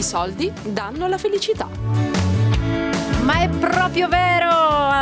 I soldi danno la felicità. Ma è proprio vero,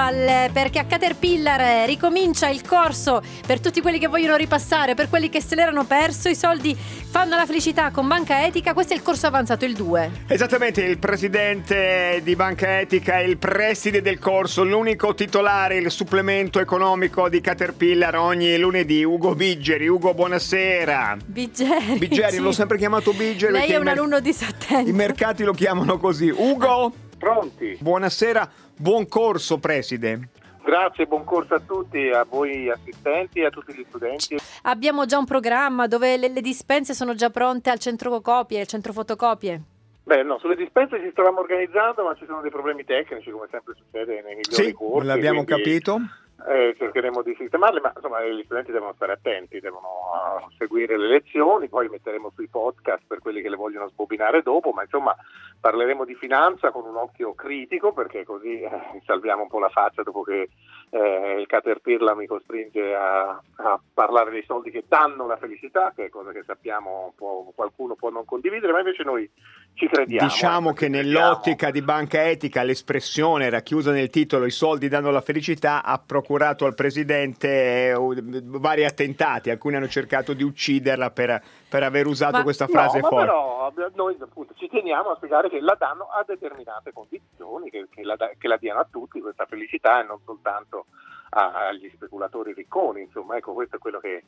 perché a Caterpillar ricomincia il corso per tutti quelli che vogliono ripassare, per quelli che se l'erano perso, i soldi fanno la felicità con Banca Etica, questo è il corso avanzato, il 2. Esattamente, il presidente di Banca Etica, il preside del corso, l'unico titolare, il supplemento economico di Caterpillar ogni lunedì, Ugo Biggeri. Ugo, buonasera. Biggeri. Biggeri, sì. l'ho sempre chiamato Biggeri. Lei è un mer- alunno disattento. I mercati lo chiamano così. Ugo? Pronti? Buonasera, buon corso preside. Grazie, buon corso a tutti, a voi assistenti e a tutti gli studenti. Abbiamo già un programma dove le, le dispense sono già pronte al centro copie, al centro fotocopie. Beh, no, sulle dispense ci stavamo organizzando, ma ci sono dei problemi tecnici, come sempre succede nei migliori Sì, corsi. l'abbiamo quindi, capito. Eh, cercheremo di sistemarli, ma insomma gli studenti devono stare attenti, devono uh, seguire le lezioni, poi metteremo sui podcast per quelli che le vogliono sbobinare dopo, ma insomma parleremo di finanza con un occhio critico perché così eh, salviamo un po' la faccia dopo che eh, il Caterpillar mi costringe a, a, parlare dei soldi che danno la felicità, che è cosa che sappiamo può, qualcuno può non condividere, ma invece noi ci crediamo. Diciamo eh, che nell'ottica di banca etica l'espressione racchiusa nel titolo I soldi danno la felicità ha procurato al presidente eh, vari attentati, alcuni hanno cercato di ucciderla per, per aver usato Ma- questa frase no, ma forte. però noi appunto, ci teniamo a spiegare che la danno a determinate condizioni, che, che la, che la diano a tutti questa felicità e non soltanto agli speculatori ricconi, insomma, ecco questo è quello che,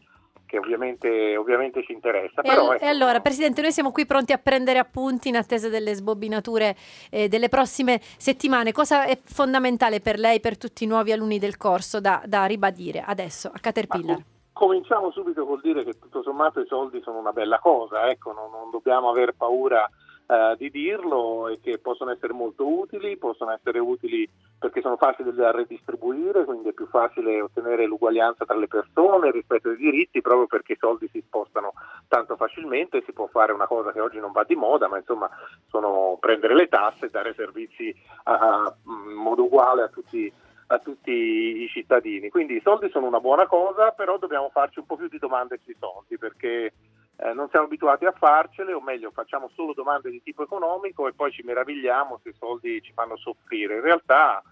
che ovviamente, ovviamente ci interessa. E, Però, ecco, e allora, Presidente, noi siamo qui pronti a prendere appunti in attesa delle sbobinature eh, delle prossime settimane. Cosa è fondamentale per lei, per tutti i nuovi alunni del corso, da, da ribadire adesso a ma Caterpillar? com- cominciamo subito col dire che tutto sommato i soldi sono una bella cosa, ecco, non, non dobbiamo aver paura eh, di dirlo e che possono essere molto utili, possono essere utili perché sono facili da redistribuire, quindi è più facile ottenere l'uguaglianza tra le persone rispetto ai diritti, proprio perché i soldi si spostano tanto facilmente, si può fare una cosa che oggi non va di moda, ma insomma sono prendere le tasse e dare servizi a, a- in modo uguale a tutti a tutti i cittadini. Quindi i soldi sono una buona cosa, però dobbiamo farci un po' più di domande sui soldi perché eh, non siamo abituati a farcele, o meglio facciamo solo domande di tipo economico e poi ci meravigliamo se i soldi ci fanno soffrire. In realtà,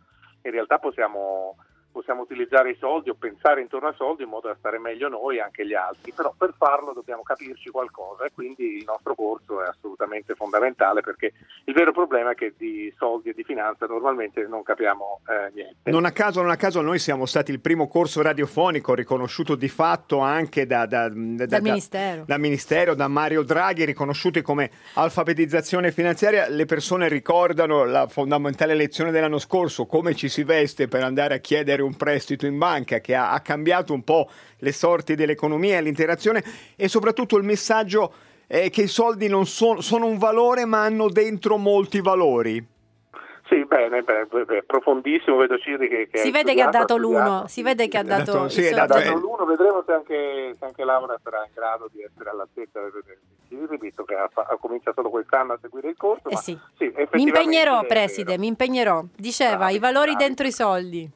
in realtà possiamo, possiamo utilizzare i soldi o pensare intorno ai soldi in modo da stare meglio noi e anche gli altri, però per farlo dobbiamo capirci qualcosa e quindi il nostro corso è assolutamente fondamentale perché il vero problema è che di soldi e di finanza normalmente non capiamo eh, niente. Non a caso, non a caso, noi siamo stati il primo corso radiofonico riconosciuto di fatto anche da, da- da- da- Ministero. dal Ministero, da Mario Draghi, riconosciuti come alfabetizzazione finanziaria. Le persone ricordano la fondamentale lezione dell'anno scorso, come ci si veste per andare a chiedere un prestito in banca, che ha, ha cambiato un po' le sorti dell'economia e l'interazione e soprattutto il messaggio è che i soldi non son- sono un valore ma hanno dentro molti valori. Sì, bene, beh, beh, profondissimo, vedo Ciri che, che Si vede che ha dato l'uno, si vede che ha dato, dato- sì, dato- dato l'uno, vedremo se anche, se anche Laura sarà in grado di essere all'altezza di Ciri, visto che ha, ha cominciato solo quest'anno a seguire il corso. Eh ma sì. sì, Mi impegnerò, preside, mi impegnerò. Diceva, Bravi, i valori bravi. dentro i soldi.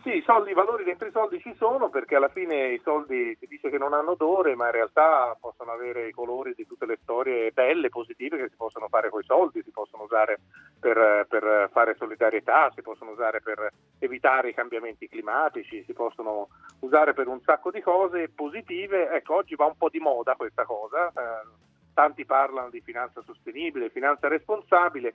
Sì, i soldi, i valori dentro i soldi ci sono perché alla fine i soldi si dice che non hanno odore, ma in realtà possono avere i colori di tutte le storie belle, positive che si possono fare con i soldi, si possono usare per, per fare solidarietà, si possono usare per evitare i cambiamenti climatici, si possono usare per un sacco di cose positive. Ecco, oggi va un po' di moda questa cosa. eh, tanti parlano di finanza sostenibile, finanza responsabile.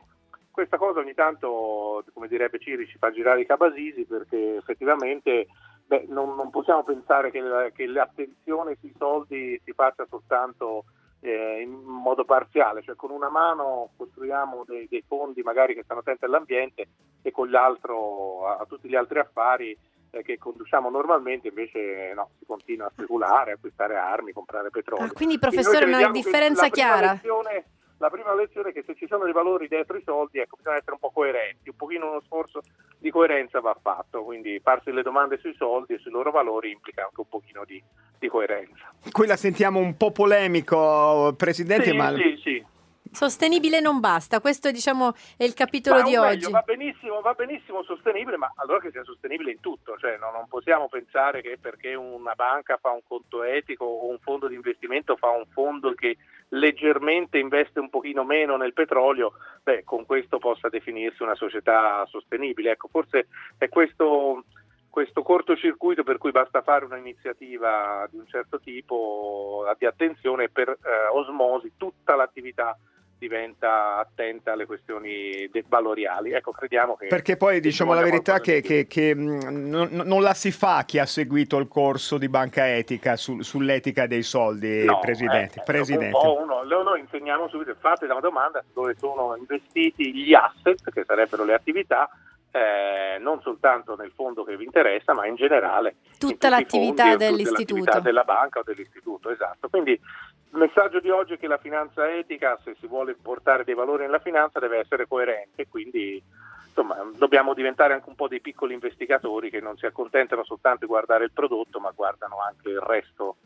Questa cosa ogni tanto, come direbbe Ciri, ci fa girare i cabasisi perché effettivamente beh, non, non possiamo pensare che, che l'attenzione sui soldi si faccia soltanto eh, in modo parziale, cioè con una mano costruiamo dei, dei fondi magari che stanno attenti all'ambiente e con l'altro a, a tutti gli altri affari eh, che conduciamo normalmente invece no, si continua a speculare, acquistare armi, comprare petrolio. Ah, quindi, Quindi professore, una crediamo che differenza chiara. lezione- la prima lezione è che se ci sono dei valori dietro i soldi, ecco, bisogna essere un po' coerenti, un pochino uno sforzo di coerenza va fatto, quindi farsi le domande sui soldi e sui loro valori implica anche un pochino di, di coerenza. Qui la sentiamo un po' polemico, Presidente, Sì, ma sì, sì. Sostenibile non basta, questo è, diciamo, è il capitolo Ma, di oggi. meglio, va, benissimo, va benissimo sostenibile, ma allora che sia sostenibile in tutto, cioè no, non possiamo pensare che perché una banca fa un conto etico o un fondo di investimento fa un fondo che leggermente investe un pochino meno nel petrolio, beh, con questo possa definirsi una società sostenibile. Ecco, forse è questo questo cortocircuito per cui basta fare un'iniziativa di un certo tipo di attenzione per eh, osmosi tutta l'attività diventa attenta alle questioni valoriali. Ecco, crediamo che... Perché poi diciamo la verità che, che, che non, non, la si fa chi ha seguito il corso di banca etica su, sull'etica dei soldi, no, Presidente. Eh, Presidente. Uno, noi insegniamo subito, fate una domanda dove sono investiti gli asset, che sarebbero le attività, eh, non soltanto nel fondo che vi interessa, ma in generale tutta in l'attività fondi, dell'istituto. L'attività della banca o dell'istituto, esatto. Quindi il messaggio di oggi è che la finanza etica, se si vuole portare dei valori nella finanza, deve essere coerente, quindi insomma, dobbiamo diventare anche un po' dei piccoli investigatori che non si accontentano soltanto di guardare il prodotto, ma guardano anche il resto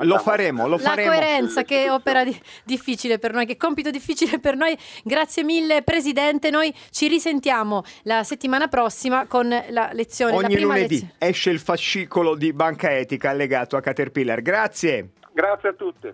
lo faremo, lo faremo. La coerenza che opera di- difficile per noi, che compito difficile per noi. Grazie mille Presidente, noi ci risentiamo la settimana prossima con la lezione. la Ogni prima lunedì lezione. esce il fascicolo di banca etica allegato a Caterpillar. Grazie. Grazie a tutti.